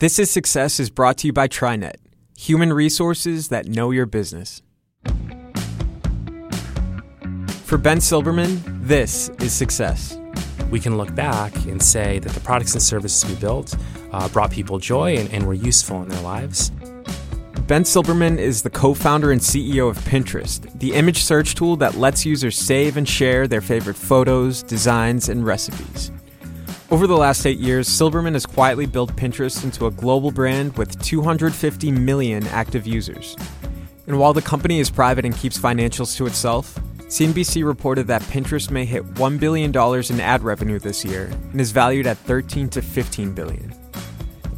This is Success is brought to you by TriNet, human resources that know your business. For Ben Silbermann, this is success. We can look back and say that the products and services we built uh, brought people joy and, and were useful in their lives. Ben Silbermann is the co founder and CEO of Pinterest, the image search tool that lets users save and share their favorite photos, designs, and recipes. Over the last eight years, Silbermann has quietly built Pinterest into a global brand with 250 million active users. And while the company is private and keeps financials to itself, CNBC reported that Pinterest may hit $1 billion in ad revenue this year and is valued at 13 to 15 billion.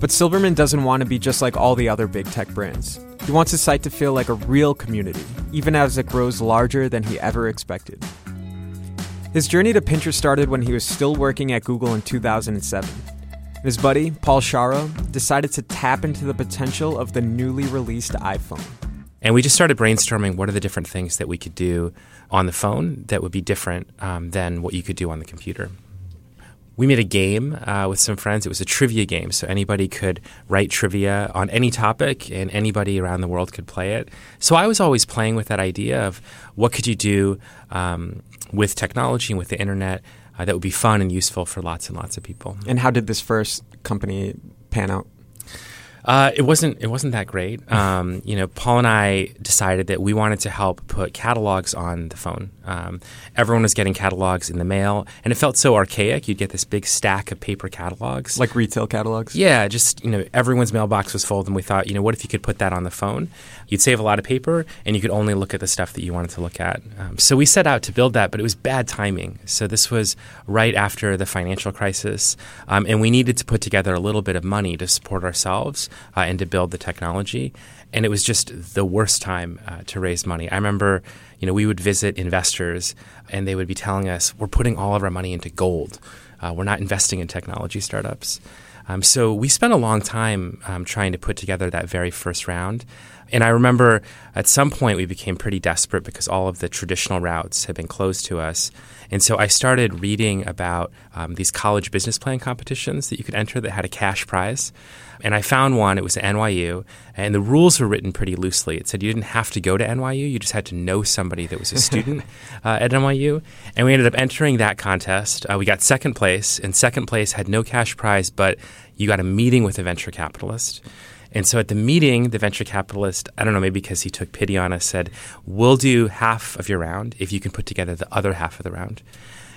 But Silbermann doesn't want to be just like all the other big tech brands. He wants his site to feel like a real community, even as it grows larger than he ever expected. His journey to Pinterest started when he was still working at Google in 2007. His buddy, Paul Sciarra, decided to tap into the potential of the newly released iPhone. And we just started brainstorming what are the different things that we could do on the phone that would be different um, than what you could do on the computer we made a game uh, with some friends. It was a trivia game, so anybody could write trivia on any topic, and anybody around the world could play it. So I was always playing with that idea of what could you do um, with technology and with the internet uh, that would be fun and useful for lots and lots of people. And how did this first company pan out? Uh, it wasn't. It wasn't that great. Um, you know, Paul and I decided that we wanted to help put catalogs on the phone. Um, everyone was getting catalogs in the mail, and it felt so archaic. You'd get this big stack of paper catalogs, like retail catalogs. Yeah, just you know, everyone's mailbox was full, and we thought, you know, what if you could put that on the phone? You'd save a lot of paper, and you could only look at the stuff that you wanted to look at. Um, so we set out to build that, but it was bad timing. So this was right after the financial crisis, um, and we needed to put together a little bit of money to support ourselves uh, and to build the technology. And it was just the worst time uh, to raise money. I remember, you know, we would visit investors and they would be telling us, we're putting all of our money into gold. Uh, we're not investing in technology startups. Um, so we spent a long time um, trying to put together that very first round. And I remember at some point we became pretty desperate because all of the traditional routes had been closed to us. And so I started reading about um, these college business plan competitions that you could enter that had a cash prize. And I found one, it was at NYU, and the rules were written pretty loosely. It said you didn't have to go to NYU, you just had to know somebody that was a student uh, at NYU. And we ended up entering that contest. Uh, we got second place, and second place had no cash prize, but you got a meeting with a venture capitalist. And so at the meeting, the venture capitalist, I don't know, maybe because he took pity on us, said, We'll do half of your round if you can put together the other half of the round.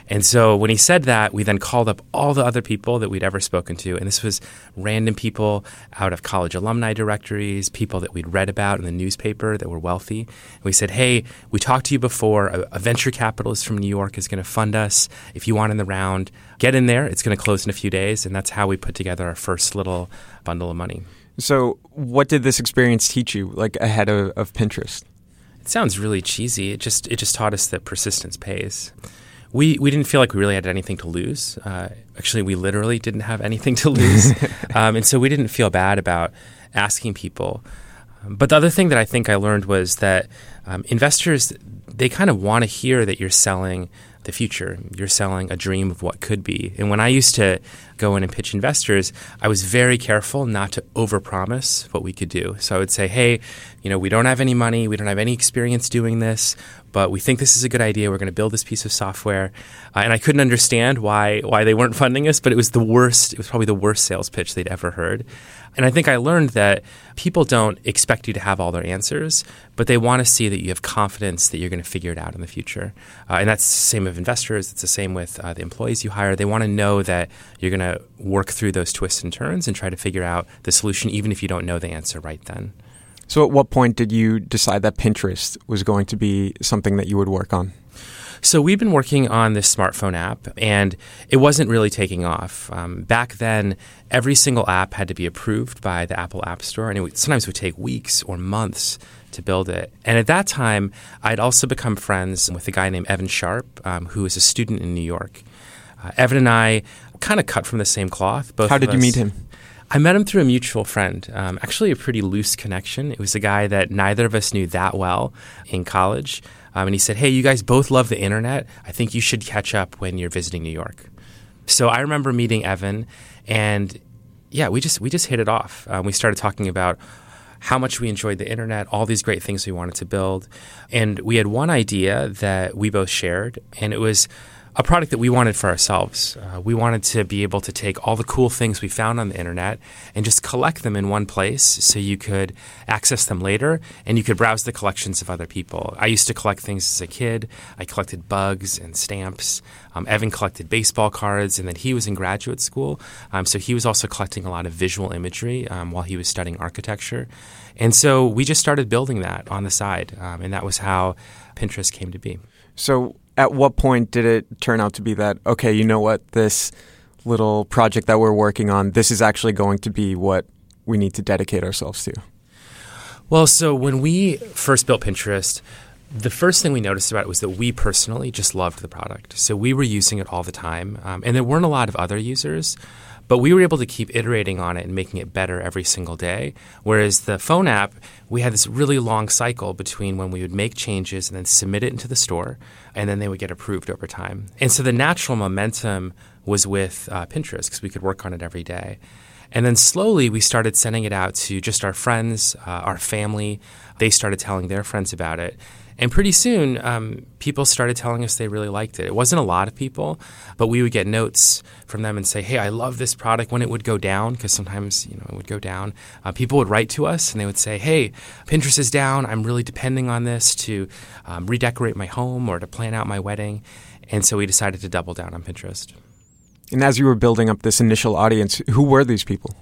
And so when he said that, we then called up all the other people that we'd ever spoken to. And this was random people out of college alumni directories, people that we'd read about in the newspaper that were wealthy. And we said, hey, we talked to you before. A, a venture capitalist from New York is going to fund us. If you want in the round, get in there. It's going to close in a few days. And that's how we put together our first little bundle of money. So, what did this experience teach you, like ahead of, of Pinterest? It sounds really cheesy. It just it just taught us that persistence pays. We we didn't feel like we really had anything to lose. Uh, actually, we literally didn't have anything to lose, um, and so we didn't feel bad about asking people. Um, but the other thing that I think I learned was that um, investors they kind of want to hear that you're selling the future. You're selling a dream of what could be. And when I used to go in and pitch investors, I was very careful not to overpromise what we could do. So I would say, hey, you know, we don't have any money, we don't have any experience doing this, but we think this is a good idea. We're going to build this piece of software. Uh, and I couldn't understand why why they weren't funding us, but it was the worst. It was probably the worst sales pitch they'd ever heard. And I think I learned that people don't expect you to have all their answers, but they want to see that you have confidence that you're going to figure it out in the future. Uh, and that's the same with investors. It's the same with uh, the employees you hire. They want to know that you're going to work through those twists and turns and try to figure out the solution, even if you don't know the answer right then. So, at what point did you decide that Pinterest was going to be something that you would work on? So we've been working on this smartphone app, and it wasn't really taking off. Um, back then, every single app had to be approved by the Apple App Store, and it would, sometimes would take weeks or months to build it. And at that time, I'd also become friends with a guy named Evan Sharp, um, who is a student in New York. Uh, Evan and I kind of cut from the same cloth. Both How did you meet him? I met him through a mutual friend, um, actually a pretty loose connection. It was a guy that neither of us knew that well in college. Um, and he said, Hey, you guys both love the internet. I think you should catch up when you're visiting New York. So I remember meeting Evan, and yeah, we just we just hit it off. Um, we started talking about how much we enjoyed the internet, all these great things we wanted to build, and we had one idea that we both shared, and it was a product that we wanted for ourselves. Uh, we wanted to be able to take all the cool things we found on the internet and just collect them in one place so you could access them later and you could browse the collections of other people. I used to collect things as a kid. I collected bugs and stamps. Um, Evan collected baseball cards, and then he was in graduate school. Um, so he was also collecting a lot of visual imagery um, while he was studying architecture. And so we just started building that on the side, um, and that was how Pinterest came to be. So, at what point did it turn out to be that okay you know what this little project that we're working on this is actually going to be what we need to dedicate ourselves to? Well so when we first built pinterest the first thing we noticed about it was that we personally just loved the product. So we were using it all the time. Um, and there weren't a lot of other users but we were able to keep iterating on it and making it better every single day. Whereas the phone app, we had this really long cycle between when we would make changes and then submit it into the store, and then they would get approved over time. And so the natural momentum was with uh, Pinterest because we could work on it every day. And then slowly we started sending it out to just our friends, uh, our family. They started telling their friends about it. And pretty soon, um, people started telling us they really liked it. It wasn't a lot of people, but we would get notes from them and say, "Hey, I love this product." When it would go down, because sometimes you know it would go down, uh, people would write to us and they would say, "Hey, Pinterest is down. I'm really depending on this to um, redecorate my home or to plan out my wedding." And so we decided to double down on Pinterest. And as you were building up this initial audience, who were these people?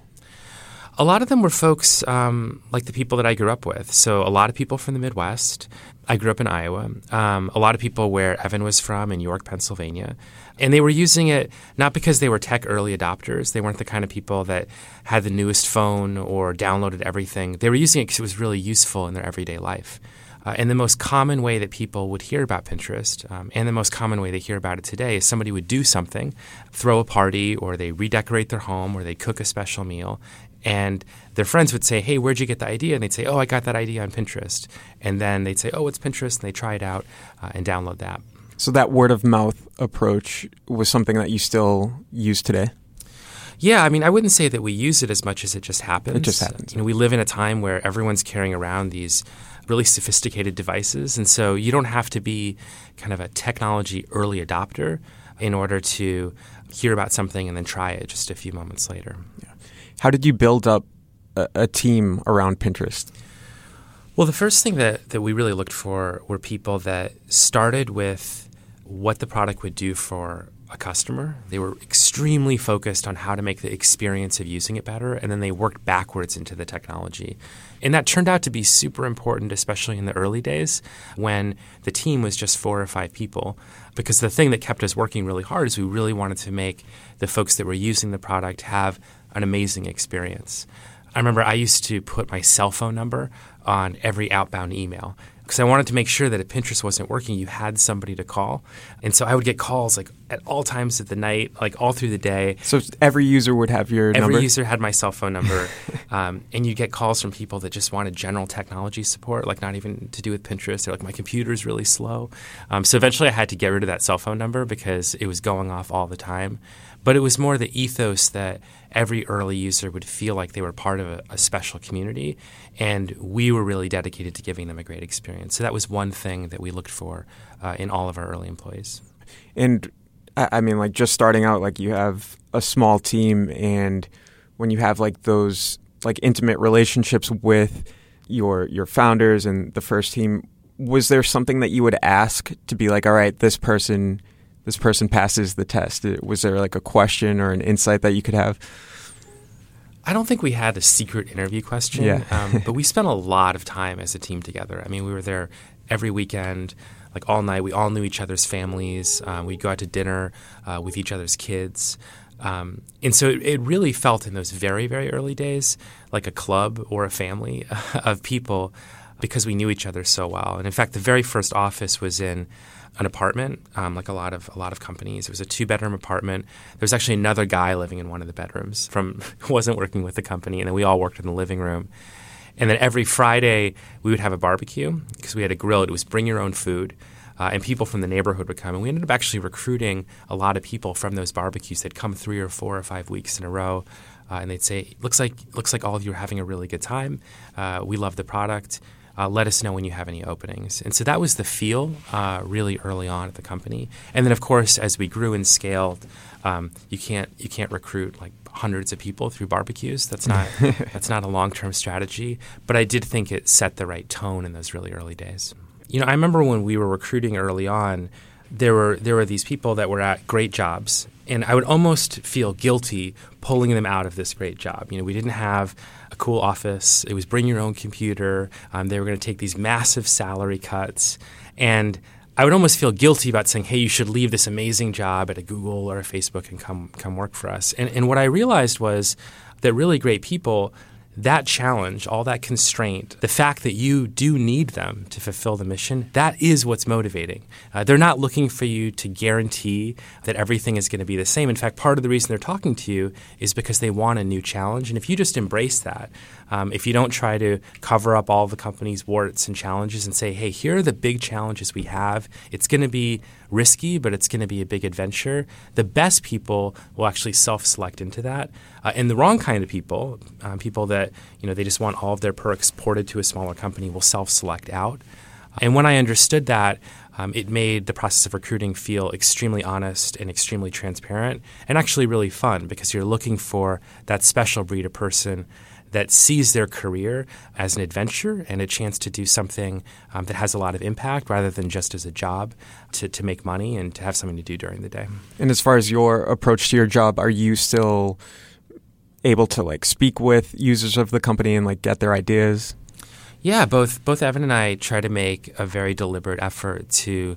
A lot of them were folks um, like the people that I grew up with. So, a lot of people from the Midwest. I grew up in Iowa. Um, a lot of people where Evan was from in York, Pennsylvania. And they were using it not because they were tech early adopters. They weren't the kind of people that had the newest phone or downloaded everything. They were using it because it was really useful in their everyday life. Uh, and the most common way that people would hear about Pinterest, um, and the most common way they hear about it today, is somebody would do something, throw a party, or they redecorate their home, or they cook a special meal, and their friends would say, Hey, where'd you get the idea? And they'd say, Oh, I got that idea on Pinterest. And then they'd say, Oh, it's Pinterest. And they try it out uh, and download that. So that word of mouth approach was something that you still use today? Yeah, I mean, I wouldn't say that we use it as much as it just happens. It just happens. You know, we live in a time where everyone's carrying around these really sophisticated devices, and so you don't have to be kind of a technology early adopter in order to hear about something and then try it just a few moments later. Yeah. How did you build up a, a team around Pinterest? Well, the first thing that, that we really looked for were people that started with what the product would do for a customer. They were extremely focused on how to make the experience of using it better, and then they worked backwards into the technology. And that turned out to be super important, especially in the early days when the team was just four or five people. Because the thing that kept us working really hard is we really wanted to make the folks that were using the product have an amazing experience. I remember I used to put my cell phone number on every outbound email because I wanted to make sure that if Pinterest wasn't working, you had somebody to call. And so I would get calls like at all times of the night, like all through the day. So every user would have your every number? user had my cell phone number. um, and you get calls from people that just wanted general technology support, like not even to do with Pinterest. They're like, my computer's really slow. Um, so eventually I had to get rid of that cell phone number because it was going off all the time. but it was more the ethos that every early user would feel like they were part of a, a, special community, and we were really dedicated to giving them a great experience. So that was one thing that we looked for uh, in all of our early employees. And I mean, like just starting out, like you have a small team, and when you have like those like intimate relationships with your your founders and the first team, was there something that you would ask to be like, all right, this person this person passes the test? Was there like a question or an insight that you could have? I don't think we had a secret interview question, yeah. um, but we spent a lot of time as a team together. I mean, we were there every weekend, like all night. We all knew each other's families. Um, we'd go out to dinner uh, with each other's kids. Um, and so it, it, really felt in those very, very early days like a club or a family of people because we knew each other so well. And in fact, the very first office was in an apartment, um, like a lot of a lot of companies. It was a two bedroom apartment. There was actually another guy living in one of the bedrooms from wasn't working with the company, and then we all worked in the living room. And then every Friday we would have a barbecue because we had a grill. It was bring your own food. Uh, and people from the neighborhood would come. And we ended up actually recruiting a lot of people from those barbecues. They'd come three or four or five weeks in a row, uh, and they'd say, "Looks like looks like all of you are having a really good time. Uh, we love the product uh, let us know when you have any openings. And so that was the feel uh, really early on at the company. And then, of course, as we grew and scaled, um, you can't you can't recruit like hundreds of people through barbecues. That's not that's not a long term strategy. But I did think it set the right tone in those really early days. You know, I remember when we were recruiting early on, there were there were these people that were at great jobs, and I would almost feel guilty pulling them out of this great job. You know, we didn't have a cool office. It was bring your own computer. Um, they were going to take these massive salary cuts. And I would almost feel guilty about saying, hey, you should leave this amazing job at a Google or a Facebook and come, come work for us. And, and what I realized was that really great people that challenge, all that constraint, the fact that you do need them to fulfill the mission, that is what's motivating. Uh, they're not looking for you to guarantee that everything is going to be the same. In fact, part of the reason they're talking to you is because they want a new challenge. And if you just embrace that, um, if you don't try to cover up all the company's warts and challenges and say, hey, here are the big challenges we have, it's going to be risky, but it's going to be a big adventure, the best people will actually self select into that. Uh, and the wrong kind of people, um, people that you know they just want all of their perks ported to a smaller company, will self select out. And when I understood that, um, it made the process of recruiting feel extremely honest and extremely transparent and actually really fun because you're looking for that special breed of person that sees their career as an adventure and a chance to do something um, that has a lot of impact rather than just as a job to, to make money and to have something to do during the day. And as far as your approach to your job, are you still able to like speak with users of the company and like get their ideas? Yeah, both both Evan and I try to make a very deliberate effort to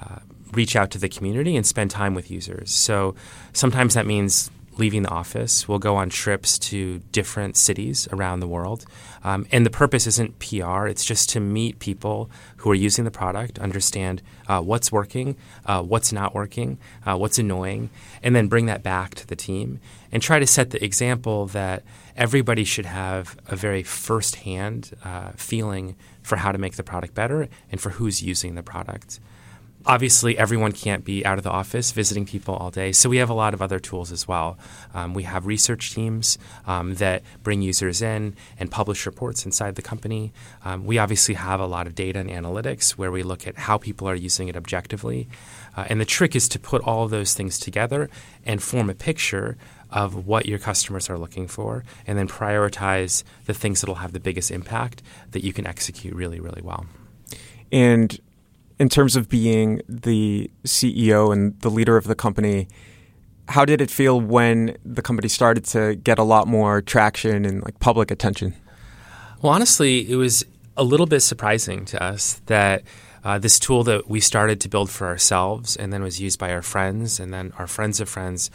uh, reach out to the community and spend time with users. So sometimes that means leaving the office. We'll go on trips to different cities around the world. Um, and the purpose isn't PR, it's just to meet people who are using the product, understand uh, what's working, uh, what's not working, uh, what's annoying, and then bring that back to the team and try to set the example that everybody should have a very firsthand uh, feeling for how to make the product better and for who's using the product obviously everyone can't be out of the office visiting people all day so we have a lot of other tools as well. Um, we have research teams um, that bring users in and publish reports inside the company. Um, we obviously have a lot of data and analytics where we look at how people are using it objectively. Uh, and the trick is to put all of those things together and form a picture of what your customers are looking for and then prioritize the things that will have the biggest impact that you can execute really really well. And in terms of being the CEO and the leader of the company, how did it feel when the company started to get a lot more traction and like public attention? Well, honestly, it was a little bit surprising to us that uh, this tool that we started to build for ourselves and then was used by our friends and then our friends of friends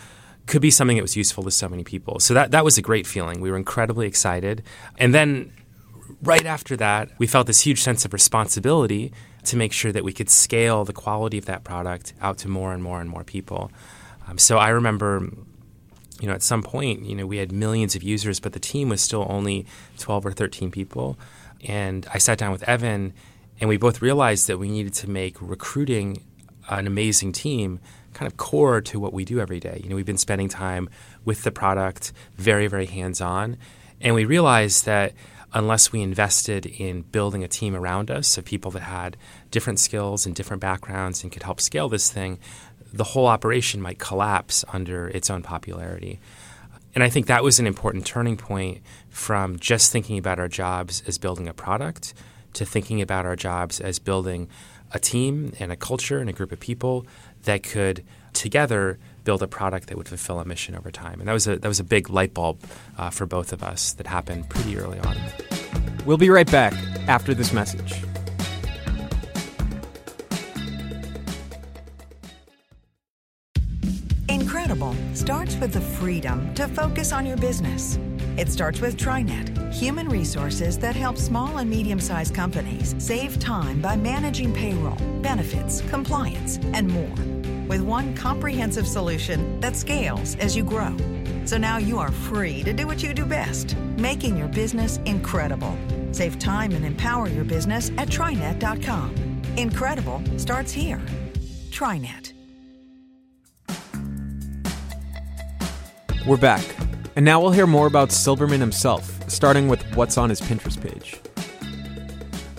could be something that was useful to so many people. So that that was a great feeling. We were incredibly excited. And then right after that, we felt this huge sense of responsibility to make sure that we could scale the quality of that product out to more and more and more people. Um, so I remember, you know, at some point, you know, we had millions of users, but the team was still only 12 or 13 people. And I sat down with Evan, and we both realized that we needed to make recruiting an amazing team kind of core to what we do every day. You know, we've been spending time with the product, very, very hands on. And we realized that unless we invested in building a team around us of people that had different skills and different backgrounds and could help scale this thing, the whole operation might collapse under its own popularity. And I think that was an important turning point from just thinking about our jobs as building a product to thinking about our jobs as building a team and a culture and a group of people that could together build a product that would fulfill a mission over time. And that was a, that was a big light bulb uh, for both of us that happened pretty early on. We'll be right back after this message. Incredible starts with the freedom to focus on your business. It starts with TriNet, human resources that help small and medium sized companies save time by managing payroll, benefits, compliance, and more. With one comprehensive solution that scales as you grow. So now you are free to do what you do best, making your business incredible. Save time and empower your business at TriNet.com. Incredible starts here. TriNet. We're back. And now we'll hear more about Silbermann himself, starting with what's on his Pinterest page.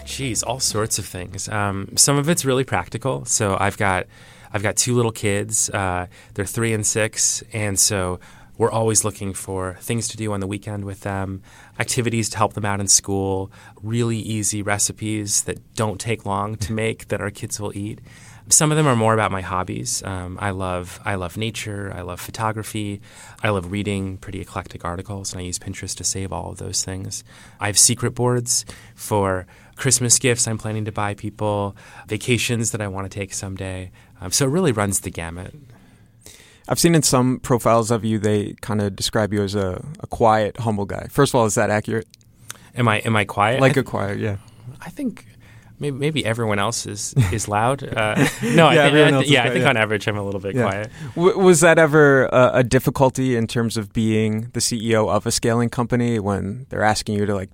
Geez, all sorts of things. Um, some of it's really practical. So I've got I've got two little kids. Uh, they're three and six, and so we're always looking for things to do on the weekend with them, activities to help them out in school, really easy recipes that don't take long to make that our kids will eat. Some of them are more about my hobbies. Um, I love I love nature. I love photography. I love reading pretty eclectic articles, and I use Pinterest to save all of those things. I have secret boards for Christmas gifts I'm planning to buy people, vacations that I want to take someday. Um, so it really runs the gamut. I've seen in some profiles of you, they kind of describe you as a, a quiet, humble guy. First of all, is that accurate? Am I am I quiet? Like a quiet, yeah. I think maybe, maybe everyone else is is loud. Uh, no, I, Yeah, think- everyone I, is yeah, I think yeah. on average I'm a little bit Yeah. quiet. W- was that ever a, a difficulty in terms of being the CEO of a scaling company when they're asking you to like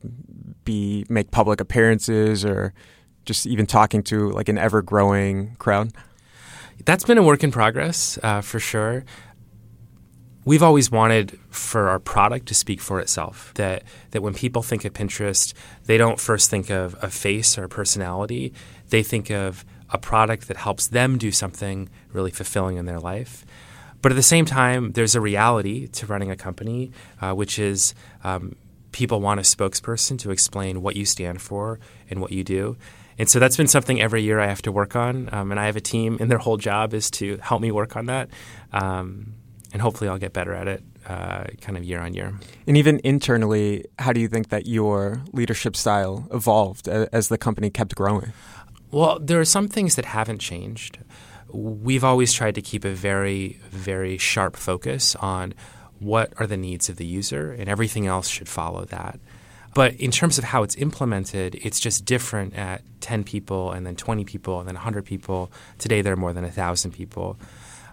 be make public appearances or just even talking to like an ever growing crowd? That's been a work in progress uh, for sure. We've always wanted for our product to speak for itself. That that when people think of Pinterest, they don't first think of a face or a personality. They think of a product that helps them do something really fulfilling in their life. But at the same time, there's a reality to running a company, uh, which is um, people want a spokesperson to explain what you stand for and what you do. And so that's been something every year I have to work on. Um, and I have a team, and their whole job is to help me work on that. Um, and hopefully, I'll get better at it uh, kind of year on year. And even internally, how do you think that your leadership style evolved as the company kept growing? Well, there are some things that haven't changed. We've always tried to keep a very, very sharp focus on what are the needs of the user, and everything else should follow that. But in terms of how it's implemented, it's just different at 10 people and then 20 people and then 100 people. Today, there are more than 1,000 people.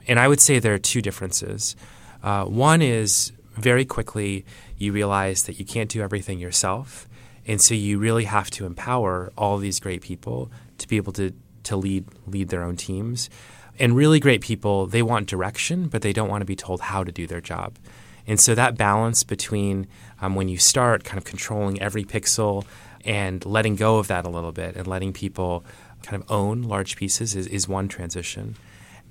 And I would say there are two differences. Uh, one is very quickly you realize that you can't do everything yourself. And so you really have to empower all these great people to be able to, to lead, lead their own teams. And really great people, they want direction, but they don't want to be told how to do their job. And so that balance between um, when you start kind of controlling every pixel and letting go of that a little bit and letting people kind of own large pieces is, is one transition.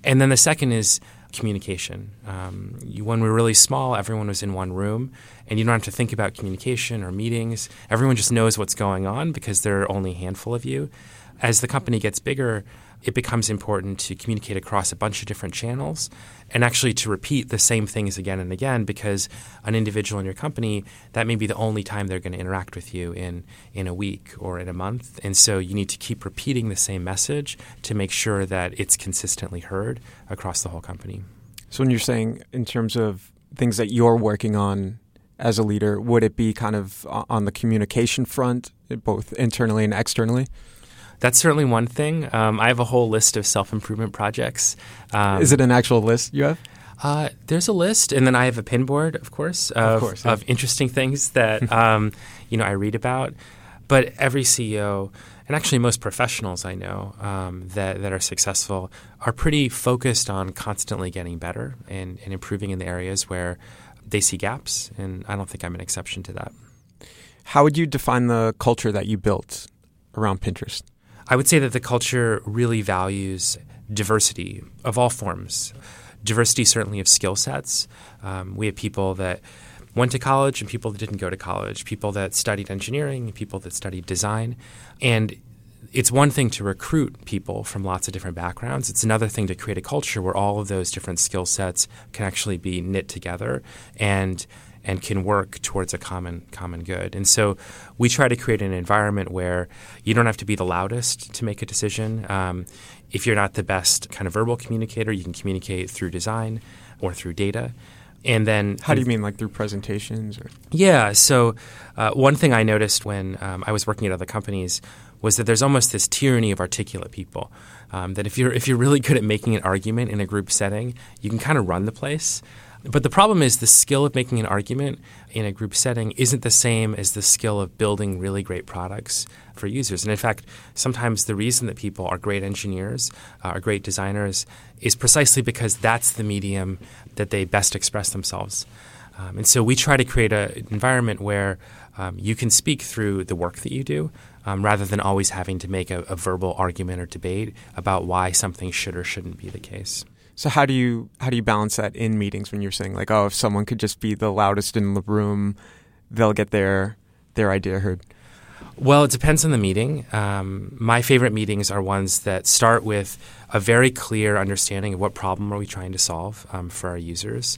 And then the second is communication. Um, you, when we were really small, everyone was in one room, and you don't have to think about communication or meetings. Everyone just knows what's going on because there are only a handful of you. As the company gets bigger, it becomes important to communicate across a bunch of different channels and actually to repeat the same things again and again because an individual in your company, that may be the only time they're going to interact with you in, in a week or in a month. And so you need to keep repeating the same message to make sure that it's consistently heard across the whole company. So when you're saying in terms of things that you're working on as a leader, would it be kind of on the communication front, both internally and externally? That's certainly one thing. Um, I have a whole list of self improvement projects. Um, Is it an actual list you have? Uh, there's a list, and then I have a pin board, of course, of, course, yeah. of interesting things that um, you know I read about. But every CEO and actually most professionals I know um, that, that are successful are pretty focused on constantly getting better and, and improving in the areas where they see gaps. And I don't think I'm an exception to that. How would you define the culture that you built around Pinterest? I would say that the culture really values diversity of all forms. Diversity, certainly, of skill sets. Um, we have people that went to college and people that didn't go to college, people that studied engineering, people that studied design. And it's one thing to recruit people from lots of different backgrounds. It's another thing to create a culture where all of those different skill sets can actually be knit together and and can work towards a common common good. And so we try to create an environment where you don't have to be the loudest to make a decision. Um, if you're not the best kind of verbal communicator, you can communicate through design or through data. And then, how do you mean, like through presentations? Or? Yeah. So, uh, one thing I noticed when um, I was working at other companies was that there's almost this tyranny of articulate people. Um, that if you're if you're really good at making an argument in a group setting, you can kind of run the place. But the problem is the skill of making an argument in a group setting isn't the same as the skill of building really great products for users. And in fact, sometimes the reason that people are great engineers, uh, are great designers, is precisely because that's the medium that they best express themselves. Um, and so we try to create an environment where um, you can speak through the work that you do um, rather than always having to make a, a verbal argument or debate about why something should or shouldn't be the case. So how do you how do you balance that in meetings when you're saying like, oh, if someone could just be the loudest in the room, they'll get their their idea heard? Well, it depends on the meeting. Um, my favorite meetings are ones that start with a very clear understanding of what problem are we trying to solve um, for our users.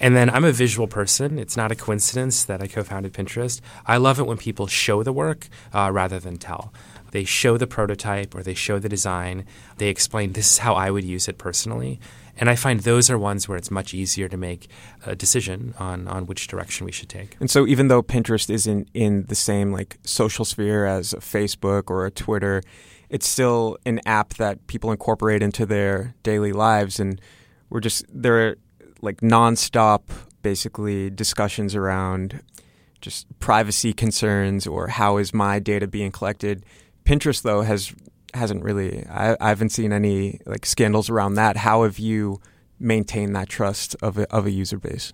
And then I'm a visual person. It's not a coincidence that I co founded Pinterest. I love it when people show the work uh, rather than tell. They show the prototype or they show the design. They explain this is how I would use it personally. And I find those are ones where it's much easier to make a decision on, on which direction we should take. And so even though Pinterest isn't in the same like social sphere as a Facebook or a Twitter, it's still an app that people incorporate into their daily lives and we're just there are like nonstop basically discussions around just privacy concerns or how is my data being collected Pinterest though has hasn't really. I, I haven't seen any like scandals around that. How have you maintained that trust of a, of a user base?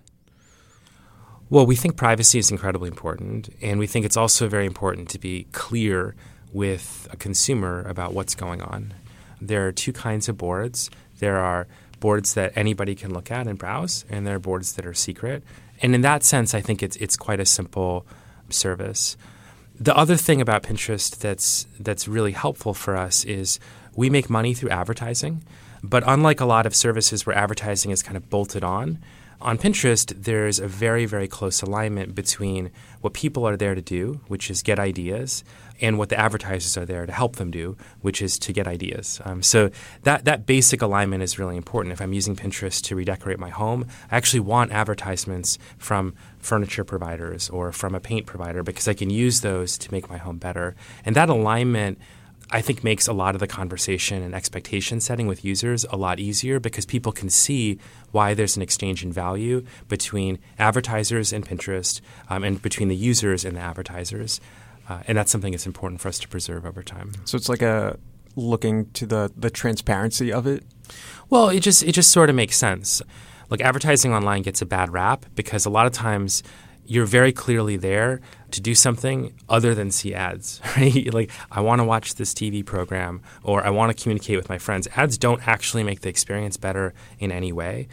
Well, we think privacy is incredibly important, and we think it's also very important to be clear with a consumer about what's going on. There are two kinds of boards. There are boards that anybody can look at and browse, and there are boards that are secret. And in that sense, I think it's it's quite a simple service. The other thing about Pinterest that's that's really helpful for us is we make money through advertising, but unlike a lot of services where advertising is kind of bolted on, on Pinterest, there's a very, very close alignment between what people are there to do, which is get ideas, and what the advertisers are there to help them do, which is to get ideas. Um, so that that basic alignment is really important. If I'm using Pinterest to redecorate my home, I actually want advertisements from furniture providers or from a paint provider because I can use those to make my home better. And that alignment I think makes a lot of the conversation and expectation setting with users a lot easier because people can see why there's an exchange in value between advertisers and Pinterest um, and between the users and the advertisers. Uh, and that's something that's important for us to preserve over time. So it's like a looking to the, the transparency of it? Well, it just it just sort of makes sense. Like advertising online gets a bad rap because a lot of times you're very clearly there to do something other than see ads, right? like, I want to watch this TV program or I want to communicate with my friends. Ads don't actually make the experience better in any way.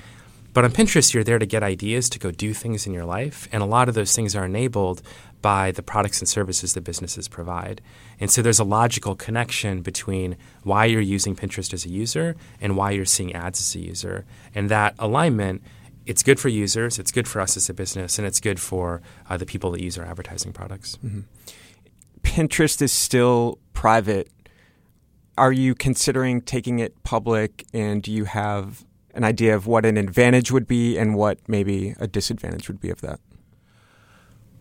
But on Pinterest, you're there to get ideas to go do things in your life. And a lot of those things are enabled by the products and services that businesses provide. And so there's a logical connection between why you're using Pinterest as a user and why you're seeing ads as a user. And that alignment it's good for users, it's good for us as a business, and it's good for uh, the people that use our advertising products. Mm-hmm. Pinterest is still private. Are you considering taking it public, and do you have an idea of what an advantage would be and what maybe a disadvantage would be of that?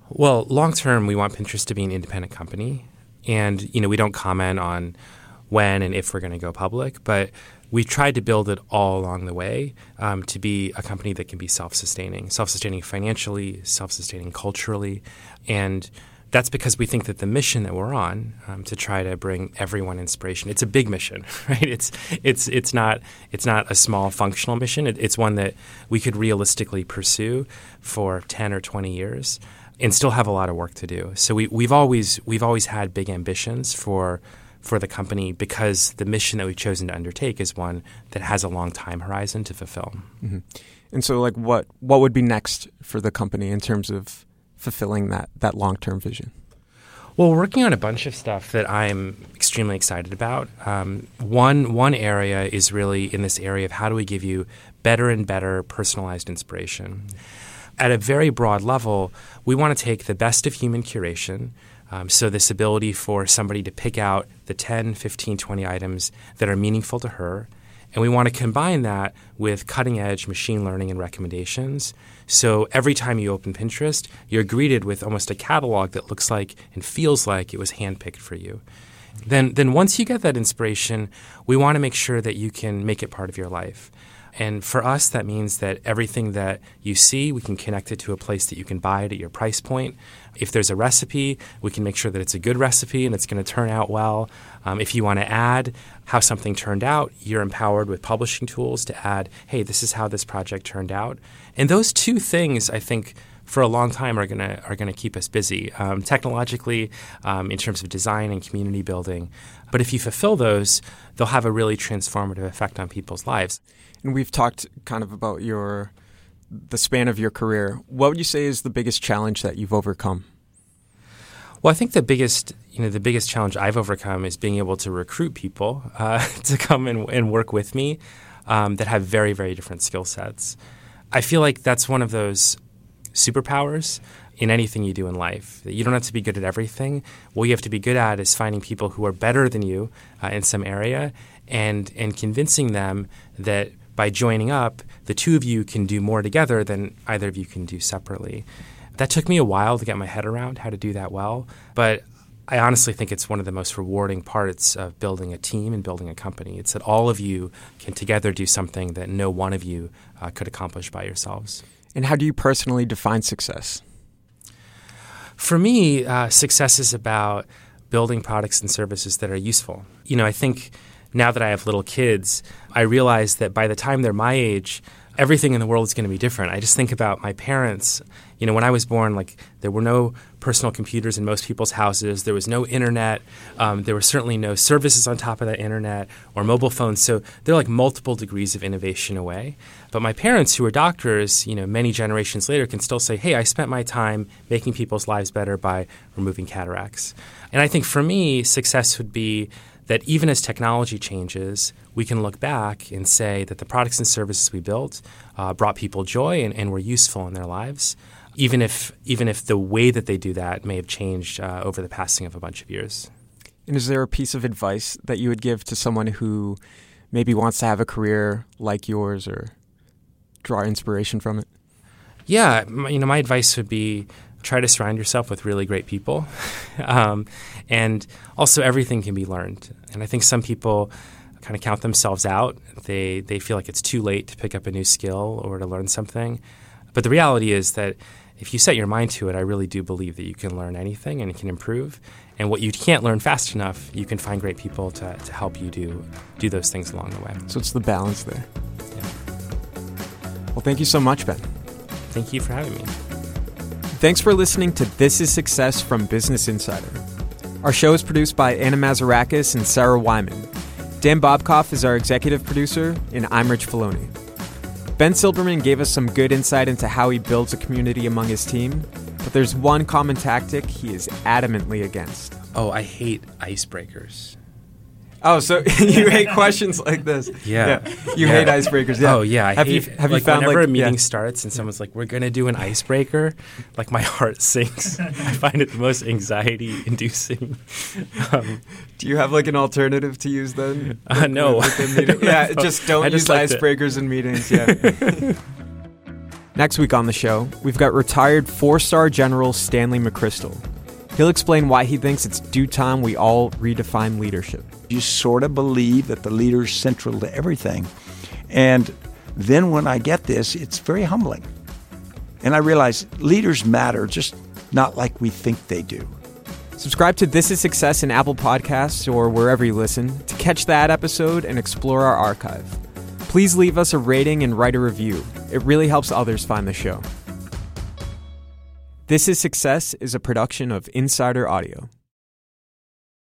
Well, long term, we want Pinterest to be an independent company, and you know we don't comment on when and if we're going to go public, but we've tried to build it all along the way um, to be a company that can be self-sustaining, self-sustaining financially, self-sustaining culturally, and that's because we think that the mission that we're on um, to try to bring everyone inspiration. It's a big mission, right? It's it's it's not it's not a small functional mission. It, it's one that we could realistically pursue for ten or twenty years and still have a lot of work to do. So we, we've always we've always had big ambitions for for the company because the mission that we've chosen to undertake is one that has a long time horizon to fulfill. Mm-hmm. And so, like, what what would be next for the company in terms of fulfilling that that long term vision? Well, we're working on a bunch of stuff that I'm extremely excited about. Um, one one area is really in this area of how do we give you better and better personalized inspiration. At a very broad level, we want to take the best of human curation. Um, so, this ability for somebody to pick out the 10, 15, 20 items that are meaningful to her and we want to combine that with cutting edge machine learning and recommendations. So every time you open Pinterest, you're greeted with almost a catalog that looks like and feels like it was handpicked for you. Then, then once you get that inspiration, we want to make sure that you can make it part of your life. And for us, that means that everything that you see, we can connect it to a place that you can buy it at your price point. If there's a recipe, we can make sure that it's a good recipe and it's going to turn out well. Um, if you want to add how something turned out, you're empowered with publishing tools to add, hey, this is how this project turned out. And those two things, I think, for a long time are gonna are gonna keep us busy um, technologically, um, in terms of design and community building. But if you fulfill those, they'll have a really transformative effect on people's lives. And we've talked kind of about your the span of your career. What would you say is the biggest challenge that you've overcome? Well, I think the biggest, you know, the biggest challenge I've overcome is being able to recruit people uh, to come and, and, work with me um, that have very, very different skill sets. I feel like that's one of those superpowers in anything you do in life. You don't have to be good at everything. What you have to be good at is finding people who are better than you uh, in some area and and convincing them that by joining up, the two of you can do more together than either of you can do separately. That took me a while to get my head around how to do that well, but I honestly think it's one of the most rewarding parts of building a team and building a company. It's that all of you can together do something that no one of you uh, could accomplish by yourselves. And how do you personally define success? For me, uh, success is about building products and services that are useful. You know, I think now that I have little kids, I realize that by the time they're my age, everything in the world is going to be different. I just think about my parents. You know, when I was born, like there were no personal computers in most people's houses. There was no internet. Um, there were certainly no services on top of that internet or mobile phones. So they're like multiple degrees of innovation away. But my parents, who are doctors, you know, many generations later, can still say, "Hey, I spent my time making people's lives better by removing cataracts." And I think for me, success would be that even as technology changes, we can look back and say that the products and services we built uh, brought people joy and, and, were useful in their lives, even if even if the way that they do that may have changed uh, over the passing of a bunch of years. And is there a piece of advice that you would give to someone who maybe wants to have a career like yours or draw inspiration from it? Yeah, you know, my advice would be try to surround yourself with really great people. um, and also, everything can be learned. And I think some people kind of count themselves out. They, they feel like it's too late to pick up a new skill or to learn something. But the reality is that if you set your mind to it, I really do believe that you can learn anything and it can improve. And what you can't learn fast enough, you can find great people to, to help you do, do those things along the way. So it's the balance there. Yeah. Well, thank you so much, Ben. Thank you for having me. Thanks for listening to This is Success from Business Insider. Our show is produced by Anna Mazarakis and Sarah Wyman. Dan Bobkoff is our executive producer, and I'm Rich Feloni. Ben Silbermann gave us some good insight into how he builds a community among his team, but there's one common tactic he is adamantly against. Oh, I hate icebreakers. Oh, so you hate questions like this? Yeah, yeah. you yeah. hate icebreakers. Yeah. Oh yeah, I have hate, you have like you found whenever like, a meeting yeah. starts and someone's like, "We're gonna do an icebreaker," like my heart sinks. I find it the most anxiety-inducing. Um, do you have like an alternative to use then? Uh, no. yeah, just don't just use icebreakers in meetings. Yeah. Next week on the show, we've got retired four-star General Stanley McChrystal. He'll explain why he thinks it's due time we all redefine leadership. You sort of believe that the leader's central to everything. And then when I get this, it's very humbling. And I realize leaders matter, just not like we think they do. Subscribe to This Is Success in Apple Podcasts or wherever you listen to catch that episode and explore our archive. Please leave us a rating and write a review. It really helps others find the show. This Is Success is a production of Insider Audio.